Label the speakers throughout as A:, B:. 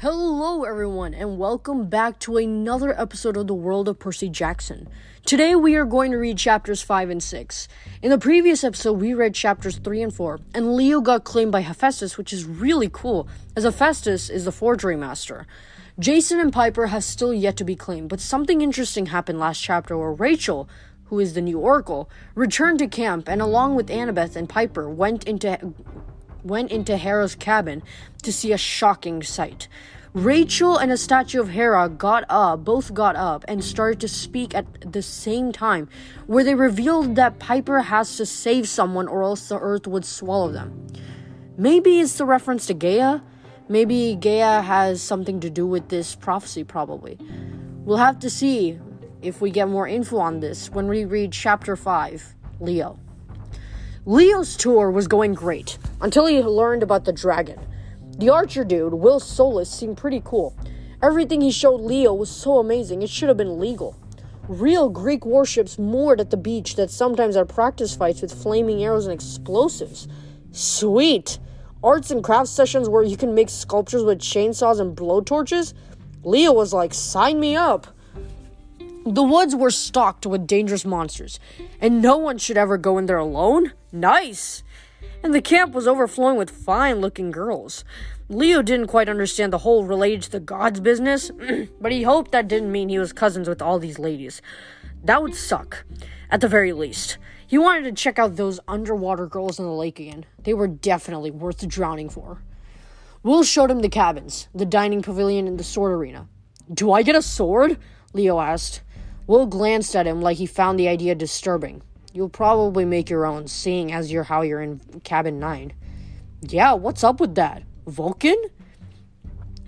A: Hello, everyone, and welcome back to another episode of the World of Percy Jackson. Today, we are going to read chapters 5 and 6. In the previous episode, we read chapters 3 and 4, and Leo got claimed by Hephaestus, which is really cool, as Hephaestus is the forgery master. Jason and Piper have still yet to be claimed, but something interesting happened last chapter where Rachel, who is the new Oracle, returned to camp and, along with Annabeth and Piper, went into went into Hera's cabin to see a shocking sight. Rachel and a statue of Hera got up, both got up, and started to speak at the same time, where they revealed that Piper has to save someone or else the earth would swallow them. Maybe it's the reference to Gaia? Maybe Gaia has something to do with this prophecy, probably. We'll have to see if we get more info on this when we read chapter 5 Leo. Leo's tour was going great until he learned about the dragon. The archer dude, Will Solace, seemed pretty cool. Everything he showed Leo was so amazing, it should have been legal. Real Greek warships moored at the beach that sometimes had practice fights with flaming arrows and explosives. Sweet! Arts and crafts sessions where you can make sculptures with chainsaws and blowtorches? Leo was like, sign me up! The woods were stocked with dangerous monsters, and no one should ever go in there alone? Nice! and the camp was overflowing with fine looking girls. Leo didn't quite understand the whole related to the gods business, but he hoped that didn't mean he was cousins with all these ladies. That would suck, at the very least. He wanted to check out those underwater girls in the lake again. They were definitely worth drowning for. Will showed him the cabins, the dining pavilion, and the sword arena. Do I get a sword? Leo asked. Will glanced at him like he found the idea disturbing. You'll probably make your own, seeing as you're how you're in cabin 9. Yeah, what's up with that? Vulcan?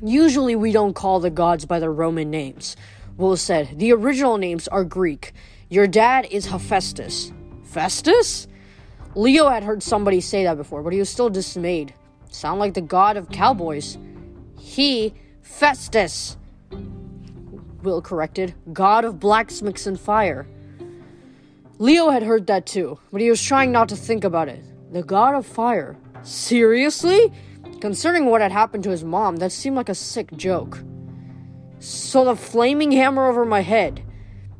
A: Usually we don't call the gods by their Roman names. Will said, the original names are Greek. Your dad is Hephaestus. Festus? Leo had heard somebody say that before, but he was still dismayed. Sound like the god of cowboys. He, Festus. Will corrected, god of blacksmiths and fire. Leo had heard that too, but he was trying not to think about it. The god of fire. Seriously? Concerning what had happened to his mom, that seemed like a sick joke. So the flaming hammer over my head.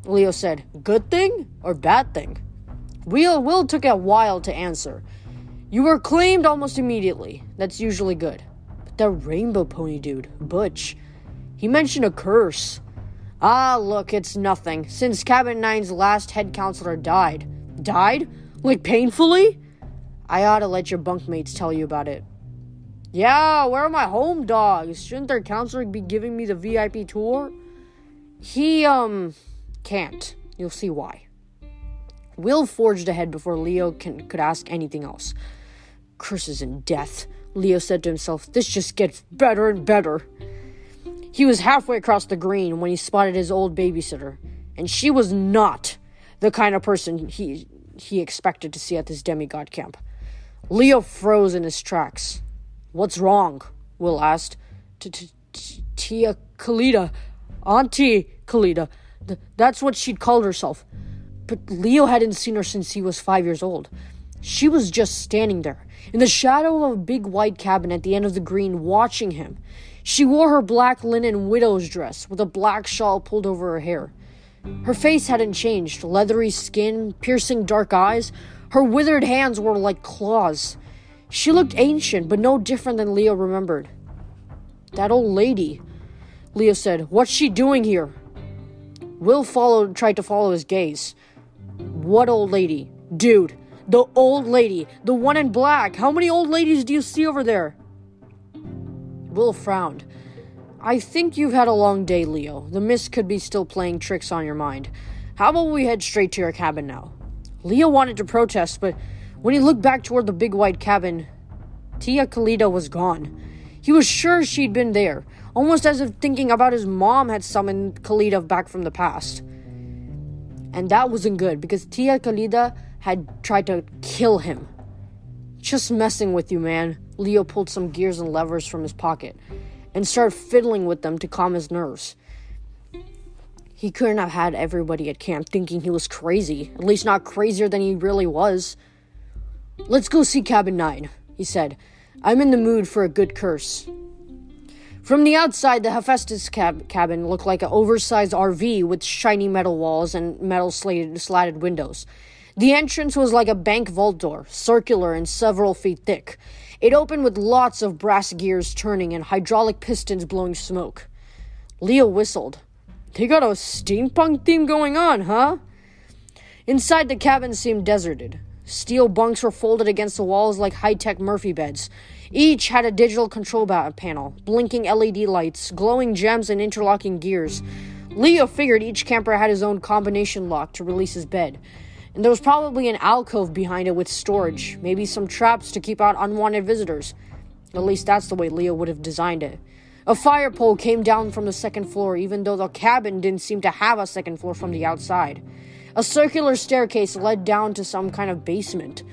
A: Leo said, Good thing or bad thing? Will, Will took a while to answer. You were claimed almost immediately. That's usually good. But that rainbow pony dude, Butch, he mentioned a curse. Ah, look, it's nothing. Since Cabin 9's last head counselor died. Died? Like painfully? I ought to let your bunkmates tell you about it. Yeah, where are my home dogs? Shouldn't their counselor be giving me the VIP tour? He, um, can't. You'll see why. Will forged ahead before Leo can, could ask anything else. Curses and death, Leo said to himself. This just gets better and better. He was halfway across the green when he spotted his old babysitter, and she was not the kind of person he he expected to see at this demigod camp. Leo froze in his tracks. What's wrong? Will asked. Tia Callida. Auntie Callida. That's what she'd called herself. But Leo hadn't seen her since he was five years old. She was just standing there, in the shadow of a big white cabin at the end of the green, watching him. She wore her black linen widow's dress with a black shawl pulled over her hair. Her face hadn't changed leathery skin, piercing dark eyes. Her withered hands were like claws. She looked ancient, but no different than Leo remembered. That old lady, Leo said. What's she doing here? Will followed, tried to follow his gaze. What old lady? Dude, the old lady, the one in black. How many old ladies do you see over there? Will frowned. I think you've had a long day, Leo. The mist could be still playing tricks on your mind. How about we head straight to your cabin now? Leo wanted to protest, but when he looked back toward the big white cabin, Tia Callida was gone. He was sure she'd been there, almost as if thinking about his mom had summoned Callida back from the past. And that wasn't good because Tia Callida had tried to kill him. Just messing with you, man. Leo pulled some gears and levers from his pocket and started fiddling with them to calm his nerves. He couldn't have had everybody at camp thinking he was crazy, at least not crazier than he really was. Let's go see Cabin 9, he said. I'm in the mood for a good curse. From the outside, the Hephaestus cab- cabin looked like an oversized RV with shiny metal walls and metal slated, slatted windows. The entrance was like a bank vault door, circular and several feet thick. It opened with lots of brass gears turning and hydraulic pistons blowing smoke. Leo whistled. They got a steampunk theme going on, huh? Inside, the cabin seemed deserted. Steel bunks were folded against the walls like high tech Murphy beds. Each had a digital control panel, blinking LED lights, glowing gems, and interlocking gears. Leo figured each camper had his own combination lock to release his bed. And there was probably an alcove behind it with storage, maybe some traps to keep out unwanted visitors. At least that's the way Leo would have designed it. A fire pole came down from the second floor, even though the cabin didn't seem to have a second floor from the outside. A circular staircase led down to some kind of basement.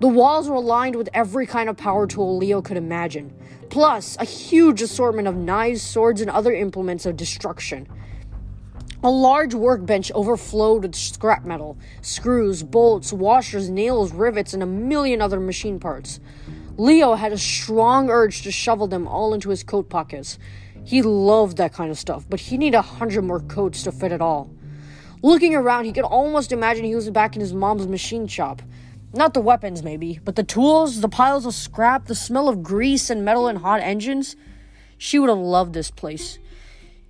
A: The walls were lined with every kind of power tool Leo could imagine, plus a huge assortment of knives, swords, and other implements of destruction. A large workbench overflowed with scrap metal, screws, bolts, washers, nails, rivets, and a million other machine parts. Leo had a strong urge to shovel them all into his coat pockets. He loved that kind of stuff, but he needed a hundred more coats to fit it all. Looking around, he could almost imagine he was back in his mom's machine shop. Not the weapons, maybe, but the tools, the piles of scrap, the smell of grease and metal and hot engines. She would have loved this place.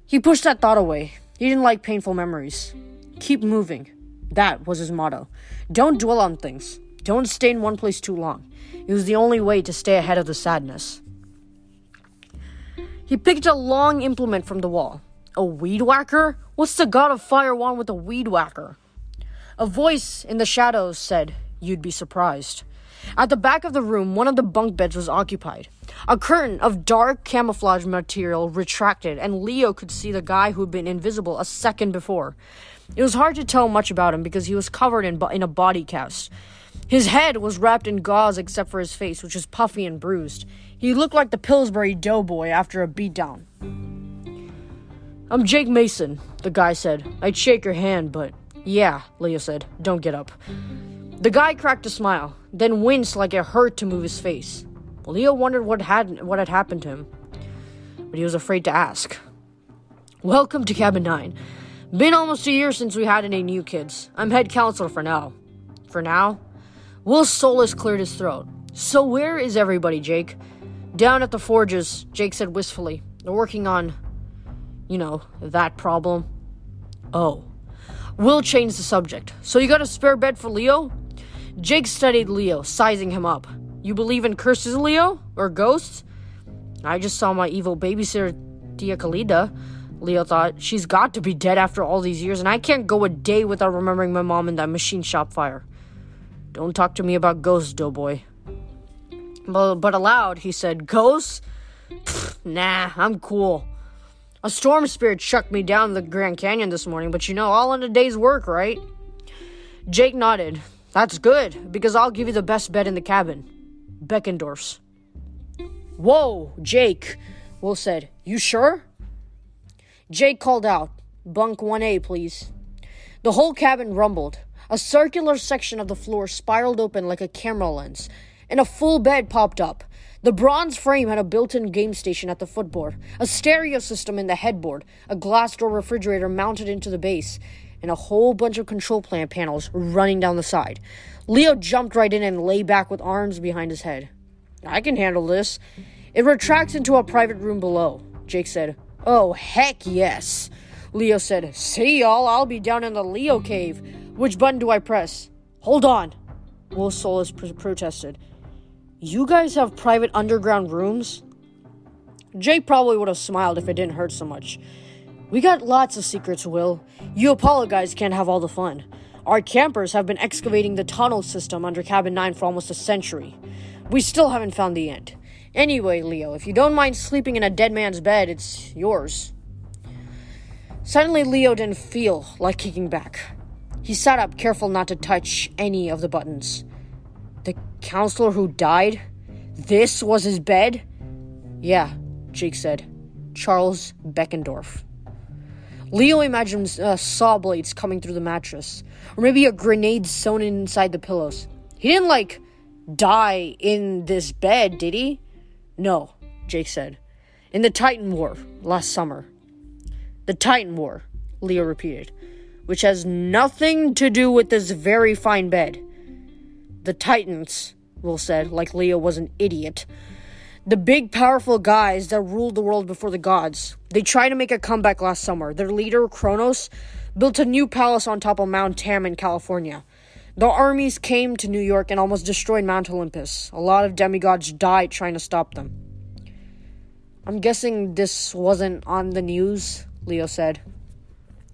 A: He pushed that thought away. He didn't like painful memories. Keep moving. That was his motto. Don't dwell on things. Don't stay in one place too long. It was the only way to stay ahead of the sadness. He picked a long implement from the wall. A weed whacker? What's the god of fire want with a weed whacker? A voice in the shadows said, You'd be surprised. At the back of the room, one of the bunk beds was occupied. A curtain of dark camouflage material retracted, and Leo could see the guy who'd been invisible a second before. It was hard to tell much about him because he was covered in, in a body cast. His head was wrapped in gauze except for his face, which was puffy and bruised. He looked like the Pillsbury Doughboy after a beatdown. I'm Jake Mason, the guy said. I'd shake your hand, but. Yeah, Leo said. Don't get up. The guy cracked a smile, then winced like it hurt to move his face. Leo wondered what had what had happened to him, but he was afraid to ask. Welcome to Cabin 9. Been almost a year since we had any new kids. I'm head counselor for now. For now? Will Solace cleared his throat. So where is everybody, Jake? Down at the forges, Jake said wistfully. They're working on, you know, that problem. Oh. Will changed the subject. So you got a spare bed for Leo? Jake studied Leo, sizing him up. You believe in curses, Leo? Or ghosts? I just saw my evil babysitter, Tia Callida. Leo thought, she's got to be dead after all these years, and I can't go a day without remembering my mom in that machine shop fire. Don't talk to me about ghosts, doughboy. But, but aloud, he said, Ghosts? Pfft, nah, I'm cool. A storm spirit chucked me down the Grand Canyon this morning, but you know, all in a day's work, right? Jake nodded. That's good, because I'll give you the best bed in the cabin. Beckendorf's. Whoa, Jake, Will said. You sure? Jake called out. Bunk 1A, please. The whole cabin rumbled. A circular section of the floor spiraled open like a camera lens, and a full bed popped up. The bronze frame had a built in game station at the footboard, a stereo system in the headboard, a glass door refrigerator mounted into the base, and a whole bunch of control plant panels running down the side. Leo jumped right in and lay back with arms behind his head. I can handle this. It retracts into a private room below, Jake said. Oh, heck yes. Leo said, See y'all, I'll be down in the Leo cave. Which button do I press? Hold on. Will Solace pr- protested. You guys have private underground rooms? Jake probably would have smiled if it didn't hurt so much. We got lots of secrets, Will. You Apollo guys can't have all the fun. Our campers have been excavating the tunnel system under Cabin 9 for almost a century. We still haven't found the end. Anyway, Leo, if you don't mind sleeping in a dead man's bed, it's yours. Suddenly, Leo didn't feel like kicking back. He sat up, careful not to touch any of the buttons. The counselor who died? This was his bed? Yeah, Jake said. Charles Beckendorf. Leo imagined uh, saw blades coming through the mattress, or maybe a grenade sewn inside the pillows. He didn't, like, die in this bed, did he? No, Jake said. In the Titan War last summer. The Titan War, Leo repeated, which has nothing to do with this very fine bed. The Titans, Will said, like Leo was an idiot. The big, powerful guys that ruled the world before the gods. They tried to make a comeback last summer. Their leader, Kronos, built a new palace on top of Mount Tam in California. The armies came to New York and almost destroyed Mount Olympus. A lot of demigods died trying to stop them. I'm guessing this wasn't on the news, Leo said.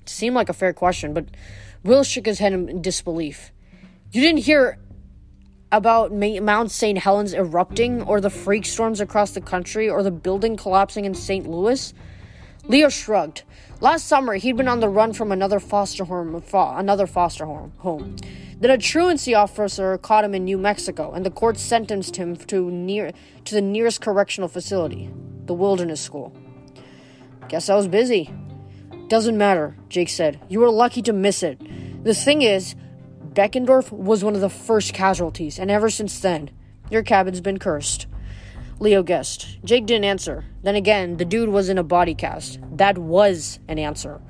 A: It seemed like a fair question, but Will shook his head in disbelief. You didn't hear about Mount St. Helens erupting, or the freak storms across the country, or the building collapsing in St. Louis? Leo shrugged. Last summer, he'd been on the run from another foster home. Another foster home. home. Then a truancy officer caught him in New Mexico, and the court sentenced him to near to the nearest correctional facility, the Wilderness School. Guess I was busy. Doesn't matter, Jake said. You were lucky to miss it. The thing is, Beckendorf was one of the first casualties, and ever since then, your cabin's been cursed. Leo guessed. Jake didn't answer. Then again, the dude was in a body cast. That was an answer.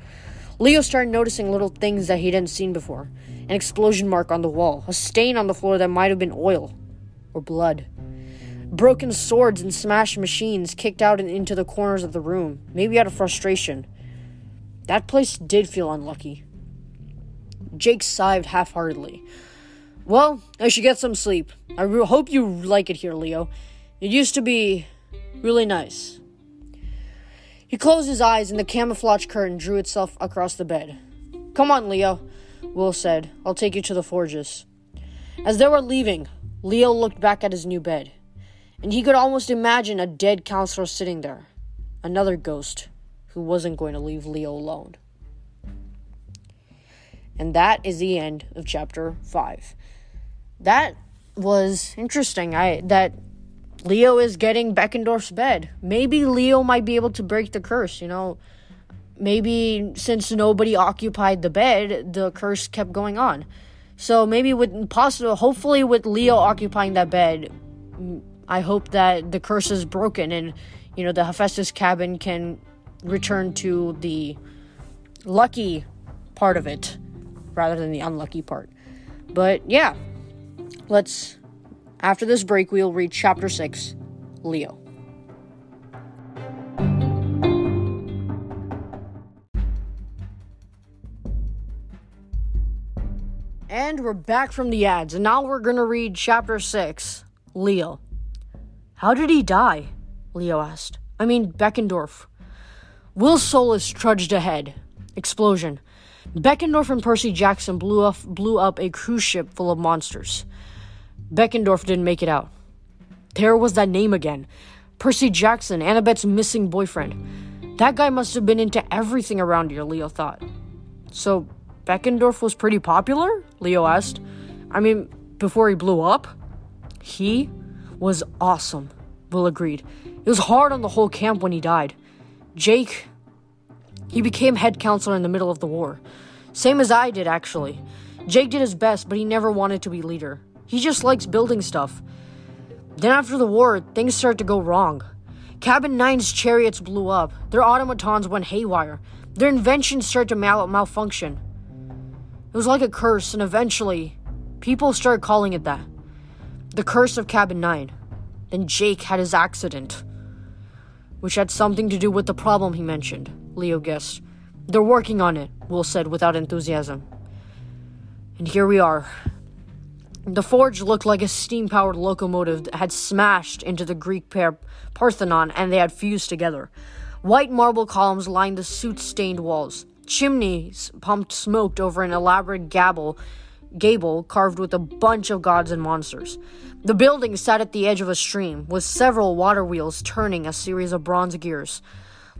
A: Leo started noticing little things that he hadn't seen before an explosion mark on the wall, a stain on the floor that might have been oil or blood. Broken swords and smashed machines kicked out and into the corners of the room, maybe out of frustration. That place did feel unlucky. Jake sighed half heartedly. Well, I should get some sleep. I re- hope you like it here, Leo. It used to be really nice. He closed his eyes and the camouflage curtain drew itself across the bed. Come on, Leo, Will said. I'll take you to the forges. As they were leaving, Leo looked back at his new bed, and he could almost imagine a dead counselor sitting there. Another ghost who wasn't going to leave Leo alone. And that is the end of chapter 5. That was interesting. I that Leo is getting Beckendorf's bed. Maybe Leo might be able to break the curse, you know. Maybe since nobody occupied the bed, the curse kept going on. So maybe with possible hopefully with Leo occupying that bed, I hope that the curse is broken and you know the Hephaestus cabin can return to the lucky part of it rather than the unlucky part. But yeah, let's. After this break, we'll read chapter 6 Leo. And we're back from the ads, and now we're gonna read chapter 6 Leo. How did he die? Leo asked. I mean, Beckendorf. Will Solace trudged ahead. Explosion. Beckendorf and Percy Jackson blew up, blew up a cruise ship full of monsters. Beckendorf didn't make it out. There was that name again Percy Jackson, Annabeth's missing boyfriend. That guy must have been into everything around here, Leo thought. So, Beckendorf was pretty popular? Leo asked. I mean, before he blew up? He was awesome, Will agreed. It was hard on the whole camp when he died. Jake, he became head counselor in the middle of the war. Same as I did, actually. Jake did his best, but he never wanted to be leader. He just likes building stuff. Then after the war, things started to go wrong. Cabin 9's chariots blew up. Their automatons went haywire. Their inventions started to mal- malfunction. It was like a curse, and eventually, people started calling it that. The curse of Cabin 9. Then Jake had his accident, which had something to do with the problem he mentioned. Leo guessed. They're working on it, Will said without enthusiasm. And here we are. The forge looked like a steam powered locomotive that had smashed into the Greek pair Parthenon and they had fused together. White marble columns lined the soot stained walls. Chimneys pumped smoke over an elaborate gable, gable carved with a bunch of gods and monsters. The building sat at the edge of a stream, with several water wheels turning a series of bronze gears.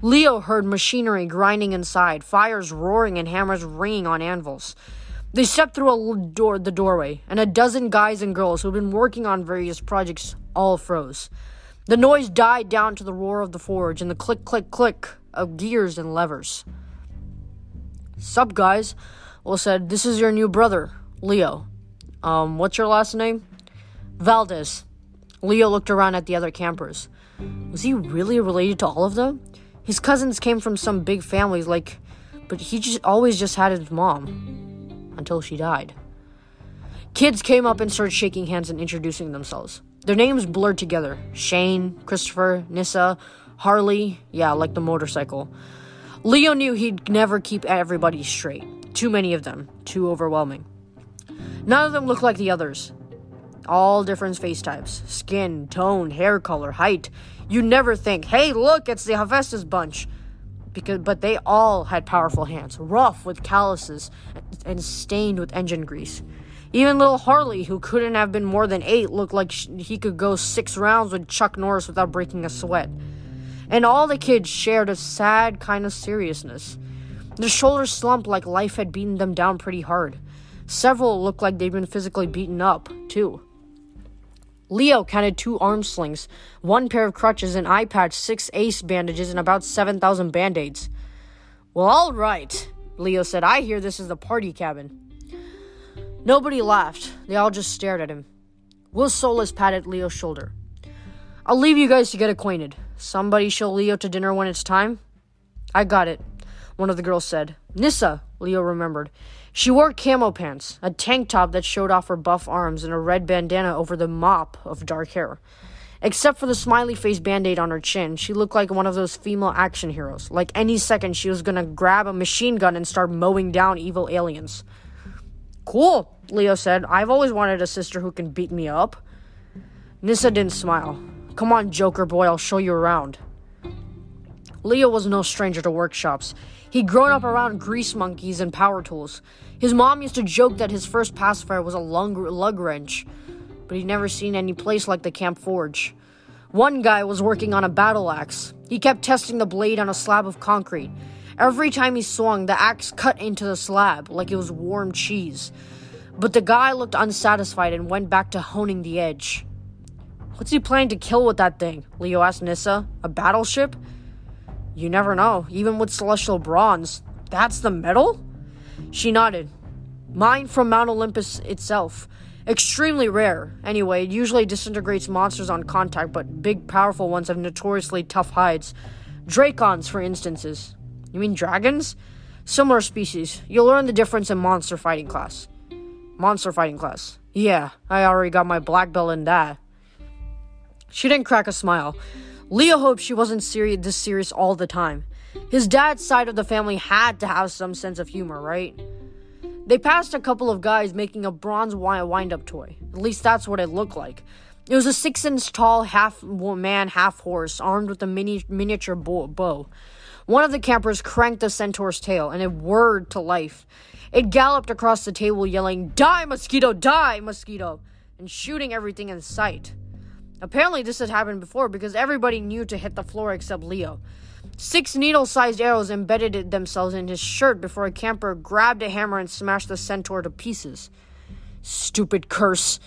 A: Leo heard machinery grinding inside, fires roaring and hammers ringing on anvils. They stepped through a door, the doorway, and a dozen guys and girls who had been working on various projects all froze. The noise died down to the roar of the forge and the click, click, click of gears and levers. Sup, guys? Will said, This is your new brother, Leo. Um, what's your last name? Valdez. Leo looked around at the other campers. Was he really related to all of them? His cousins came from some big families, like, but he just always just had his mom until she died. Kids came up and started shaking hands and introducing themselves. Their names blurred together Shane, Christopher, Nissa, Harley, yeah, like the motorcycle. Leo knew he'd never keep everybody straight. Too many of them, too overwhelming. None of them looked like the others. All different face types skin, tone, hair color, height. You never think, hey, look, it's the Hephaestus bunch. Because, but they all had powerful hands, rough with calluses and stained with engine grease. Even little Harley, who couldn't have been more than eight, looked like he could go six rounds with Chuck Norris without breaking a sweat. And all the kids shared a sad kind of seriousness. Their shoulders slumped like life had beaten them down pretty hard. Several looked like they'd been physically beaten up, too. Leo counted two arm slings, one pair of crutches, an eye patch, six ace bandages, and about 7,000 band aids. Well, all right, Leo said. I hear this is the party cabin. Nobody laughed. They all just stared at him. Will Solace patted Leo's shoulder. I'll leave you guys to get acquainted. Somebody show Leo to dinner when it's time? I got it, one of the girls said. Nissa, Leo remembered. She wore camo pants, a tank top that showed off her buff arms, and a red bandana over the mop of dark hair. Except for the smiley face band aid on her chin, she looked like one of those female action heroes. Like any second, she was gonna grab a machine gun and start mowing down evil aliens. Cool, Leo said. I've always wanted a sister who can beat me up. Nissa didn't smile. Come on, Joker boy, I'll show you around. Leo was no stranger to workshops. He'd grown up around grease monkeys and power tools. His mom used to joke that his first pacifier was a lug, lug wrench, but he'd never seen any place like the Camp Forge. One guy was working on a battle axe. He kept testing the blade on a slab of concrete. Every time he swung, the axe cut into the slab like it was warm cheese. But the guy looked unsatisfied and went back to honing the edge. What's he planning to kill with that thing? Leo asked Nissa. A battleship? You never know, even with celestial bronze. That's the metal? She nodded. Mine from Mount Olympus itself. Extremely rare. Anyway, it usually disintegrates monsters on contact, but big, powerful ones have notoriously tough hides. Drakons, for instances. You mean dragons? Similar species. You'll learn the difference in monster fighting class. Monster fighting class. Yeah, I already got my black belt in that. She didn't crack a smile. Leo hoped she wasn't this serious all the time. His dad's side of the family had to have some sense of humor, right? They passed a couple of guys making a bronze wind up toy. At least that's what it looked like. It was a six inch tall, half man, half horse, armed with a mini- miniature bow. One of the campers cranked the centaur's tail, and it whirred to life. It galloped across the table, yelling, Die, mosquito! Die, mosquito! and shooting everything in sight. Apparently, this had happened before because everybody knew to hit the floor except Leo. Six needle sized arrows embedded themselves in his shirt before a camper grabbed a hammer and smashed the centaur to pieces. Stupid curse.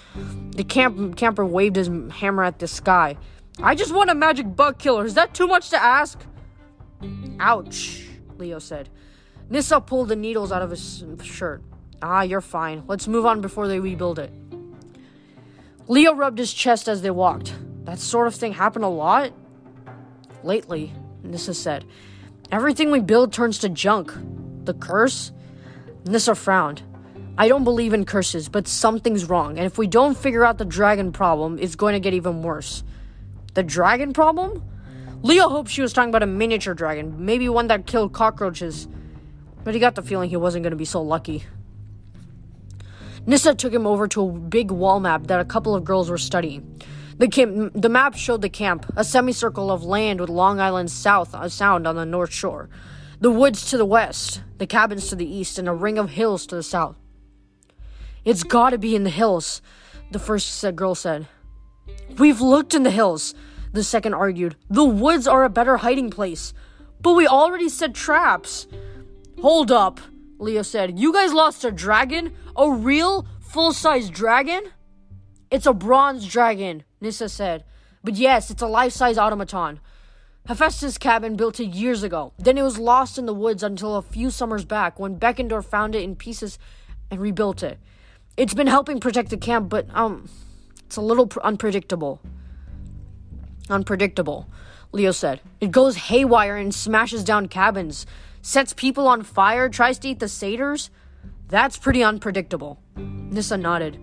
A: The camp- camper waved his hammer at the sky. I just want a magic bug killer. Is that too much to ask? Ouch, Leo said. Nissa pulled the needles out of his shirt. Ah, you're fine. Let's move on before they rebuild it. Leo rubbed his chest as they walked. That sort of thing happened a lot? Lately, Nissa said. Everything we build turns to junk. The curse? Nissa frowned. I don't believe in curses, but something's wrong, and if we don't figure out the dragon problem, it's going to get even worse. The dragon problem? Leo hoped she was talking about a miniature dragon, maybe one that killed cockroaches, but he got the feeling he wasn't going to be so lucky. Nissa took him over to a big wall map that a couple of girls were studying. The, camp, the map showed the camp, a semicircle of land with Long Island South uh, Sound on the north shore, the woods to the west, the cabins to the east, and a ring of hills to the south. It's gotta be in the hills, the first girl said. We've looked in the hills, the second argued. The woods are a better hiding place. But we already set traps. Hold up, Leo said. You guys lost a dragon? A real full size dragon? It's a bronze dragon, Nissa said. But yes, it's a life size automaton. Hephaestus' cabin built it years ago. Then it was lost in the woods until a few summers back when Beckendorf found it in pieces and rebuilt it. It's been helping protect the camp, but, um, it's a little pr- unpredictable. Unpredictable, Leo said. It goes haywire and smashes down cabins, sets people on fire, tries to eat the satyrs. That's pretty unpredictable. Nissa nodded.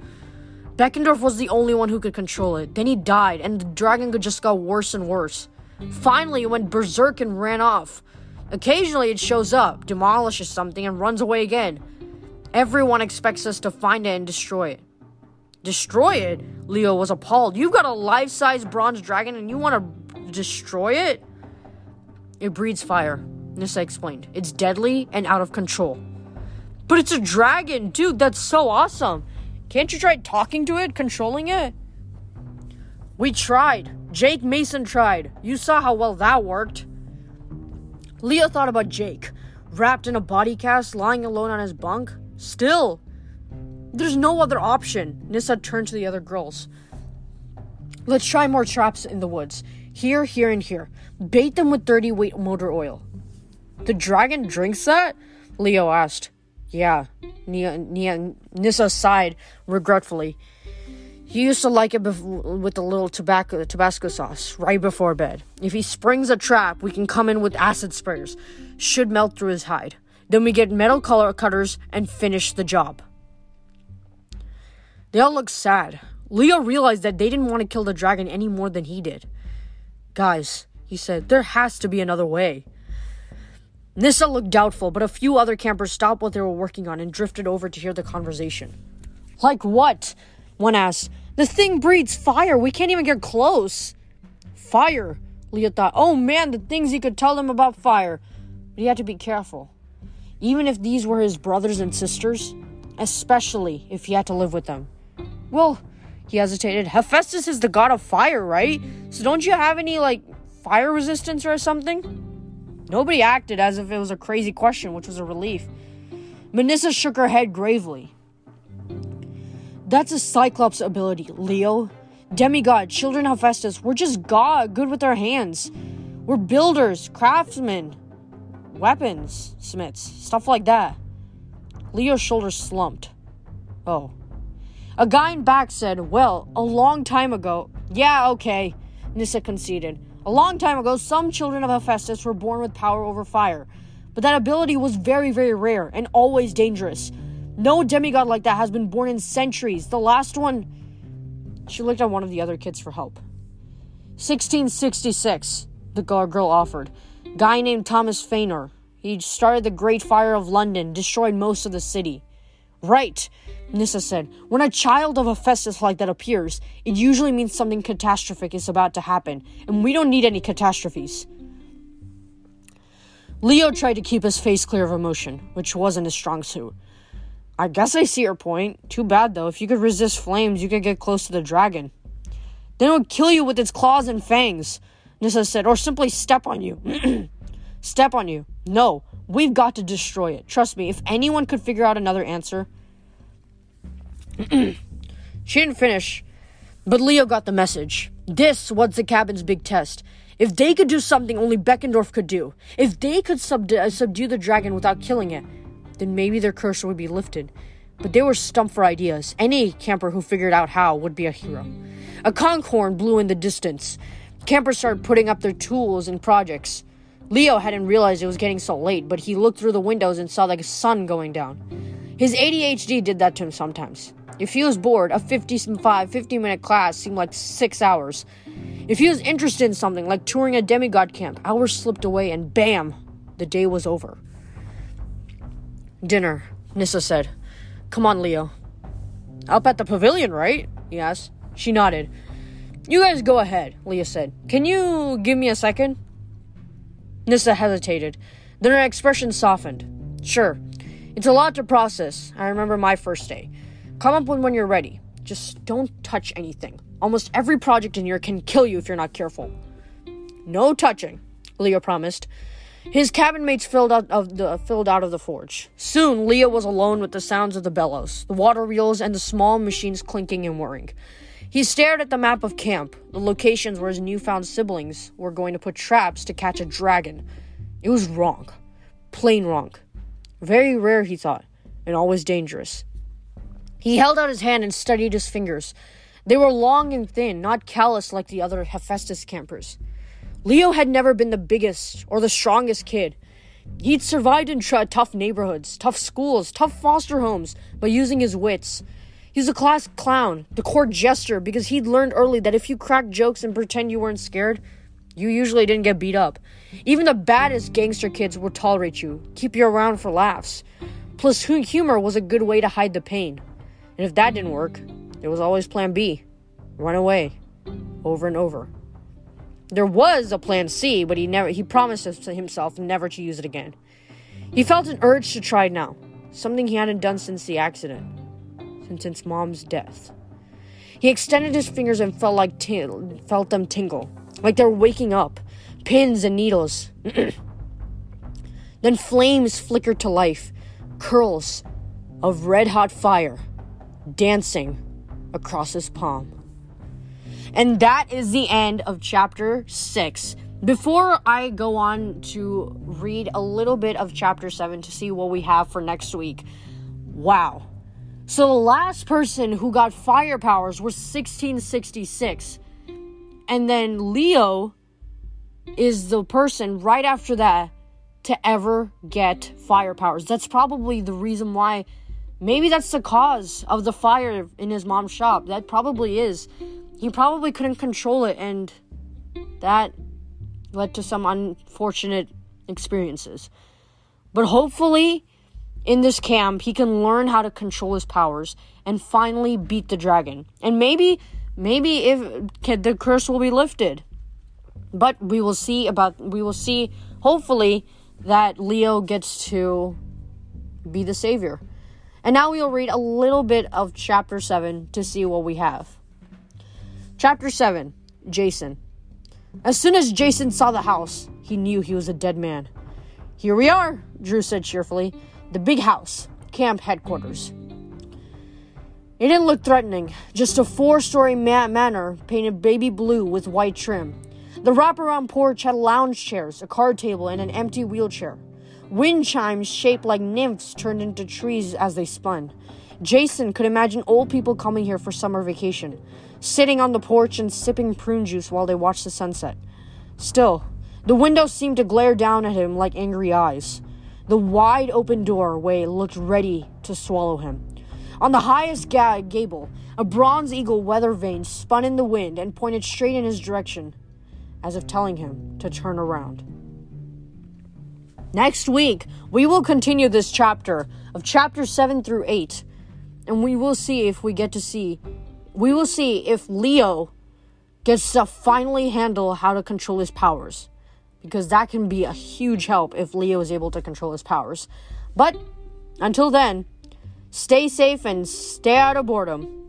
A: Beckendorf was the only one who could control it. Then he died, and the dragon just got worse and worse. Finally, it went berserk and ran off. Occasionally, it shows up, demolishes something, and runs away again. Everyone expects us to find it and destroy it. Destroy it? Leo was appalled. You've got a life size bronze dragon and you want to destroy it? It breathes fire, Nissa explained. It's deadly and out of control. But it's a dragon, dude, that's so awesome. Can't you try talking to it, controlling it? We tried. Jake Mason tried. You saw how well that worked. Leo thought about Jake, wrapped in a body cast, lying alone on his bunk. Still, there's no other option. Nissa turned to the other girls. Let's try more traps in the woods. Here, here, and here. Bait them with 30 weight motor oil. The dragon drinks that? Leo asked. Yeah. Nia, Nia, Nissa sighed regretfully. He used to like it bef- with a little tobacco, Tabasco sauce right before bed. If he springs a trap, we can come in with acid sprayers. Should melt through his hide. Then we get metal color cutters and finish the job. They all looked sad. Leo realized that they didn't want to kill the dragon any more than he did. Guys, he said, there has to be another way. Nissa looked doubtful, but a few other campers stopped what they were working on and drifted over to hear the conversation. Like what? One asked. The thing breathes fire. We can't even get close. Fire. Leo thought, oh man, the things he could tell them about fire. But he had to be careful. Even if these were his brothers and sisters, especially if he had to live with them. Well, he hesitated. Hephaestus is the god of fire, right? So don't you have any, like, fire resistance or something? Nobody acted as if it was a crazy question, which was a relief. Manissa shook her head gravely. That's a Cyclops ability, Leo. Demigod, children of Hephaestus, we're just God, good with our hands. We're builders, craftsmen, weapons, smiths, stuff like that. Leo's shoulders slumped. Oh. A guy in back said, Well, a long time ago. Yeah, okay, Nissa conceded. A long time ago, some children of Hephaestus were born with power over fire. But that ability was very, very rare and always dangerous. No demigod like that has been born in centuries. The last one. She looked at one of the other kids for help. 1666, the girl offered. Guy named Thomas Faynor. He started the Great Fire of London, destroyed most of the city. Right, Nissa said. When a child of Hephaestus like that appears, it usually means something catastrophic is about to happen, and we don't need any catastrophes. Leo tried to keep his face clear of emotion, which wasn't his strong suit. I guess I see your point. Too bad though. If you could resist flames, you could get close to the dragon. Then it would kill you with its claws and fangs, Nissa said, or simply step on you. step on you. No, we've got to destroy it. Trust me, if anyone could figure out another answer. she didn't finish, but Leo got the message. This was the cabin's big test. If they could do something only Beckendorf could do, if they could subdue, uh, subdue the dragon without killing it, then maybe their curse would be lifted. But they were stumped for ideas. Any camper who figured out how would be a hero. A conch horn blew in the distance. Campers started putting up their tools and projects. Leo hadn't realized it was getting so late, but he looked through the windows and saw the sun going down. His ADHD did that to him sometimes. If he was bored, a 55, 50 minute class seemed like six hours. If he was interested in something, like touring a demigod camp, hours slipped away and bam, the day was over. Dinner, Nissa said. Come on, Leo. Up at the pavilion, right? he asked. She nodded. You guys go ahead, Leo said. Can you give me a second? Nissa hesitated. Then her expression softened. Sure. It's a lot to process. I remember my first day. Come up with when you're ready. Just don't touch anything. Almost every project in here can kill you if you're not careful. No touching, Leo promised. His cabin mates filled out of the filled out of the forge. Soon, Leo was alone with the sounds of the bellows, the water reels, and the small machines clinking and whirring. He stared at the map of camp, the locations where his newfound siblings were going to put traps to catch a dragon. It was wrong. Plain wrong. Very rare, he thought, and always dangerous. He held out his hand and studied his fingers. They were long and thin, not callous like the other Hephaestus campers. Leo had never been the biggest or the strongest kid. He'd survived in tough neighborhoods, tough schools, tough foster homes by using his wits. He's a class clown, the court jester, because he'd learned early that if you cracked jokes and pretend you weren't scared, you usually didn't get beat up. Even the baddest gangster kids would tolerate you, keep you around for laughs. Plus, humor was a good way to hide the pain. And if that didn't work, there was always plan B run away, over and over. There was a plan C, but he never he promised himself never to use it again. He felt an urge to try now, something he hadn't done since the accident, since mom's death. He extended his fingers and felt like t- felt them tingle, like they were waking up, pins and needles. then flames flickered to life, curls of red hot fire dancing across his palm. And that is the end of chapter 6. Before I go on to read a little bit of chapter 7 to see what we have for next week, wow. So the last person who got fire powers was 1666. And then Leo is the person right after that to ever get fire powers. That's probably the reason why. Maybe that's the cause of the fire in his mom's shop. That probably is he probably couldn't control it, and that led to some unfortunate experiences. But hopefully, in this camp, he can learn how to control his powers and finally beat the dragon. And maybe, maybe if the curse will be lifted. But we will see about. We will see. Hopefully, that Leo gets to be the savior. And now we'll read a little bit of chapter 7 to see what we have. Chapter 7 Jason. As soon as Jason saw the house, he knew he was a dead man. Here we are, Drew said cheerfully. The big house, camp headquarters. It didn't look threatening, just a four story ma- manor painted baby blue with white trim. The wraparound porch had lounge chairs, a card table, and an empty wheelchair. Wind chimes shaped like nymphs turned into trees as they spun. Jason could imagine old people coming here for summer vacation sitting on the porch and sipping prune juice while they watched the sunset. Still, the window seemed to glare down at him like angry eyes. The wide open doorway looked ready to swallow him. On the highest ga- gable, a bronze eagle weather vane spun in the wind and pointed straight in his direction, as if telling him to turn around. Next week, we will continue this chapter of chapter 7 through 8, and we will see if we get to see we will see if Leo gets to finally handle how to control his powers. Because that can be a huge help if Leo is able to control his powers. But until then, stay safe and stay out of boredom.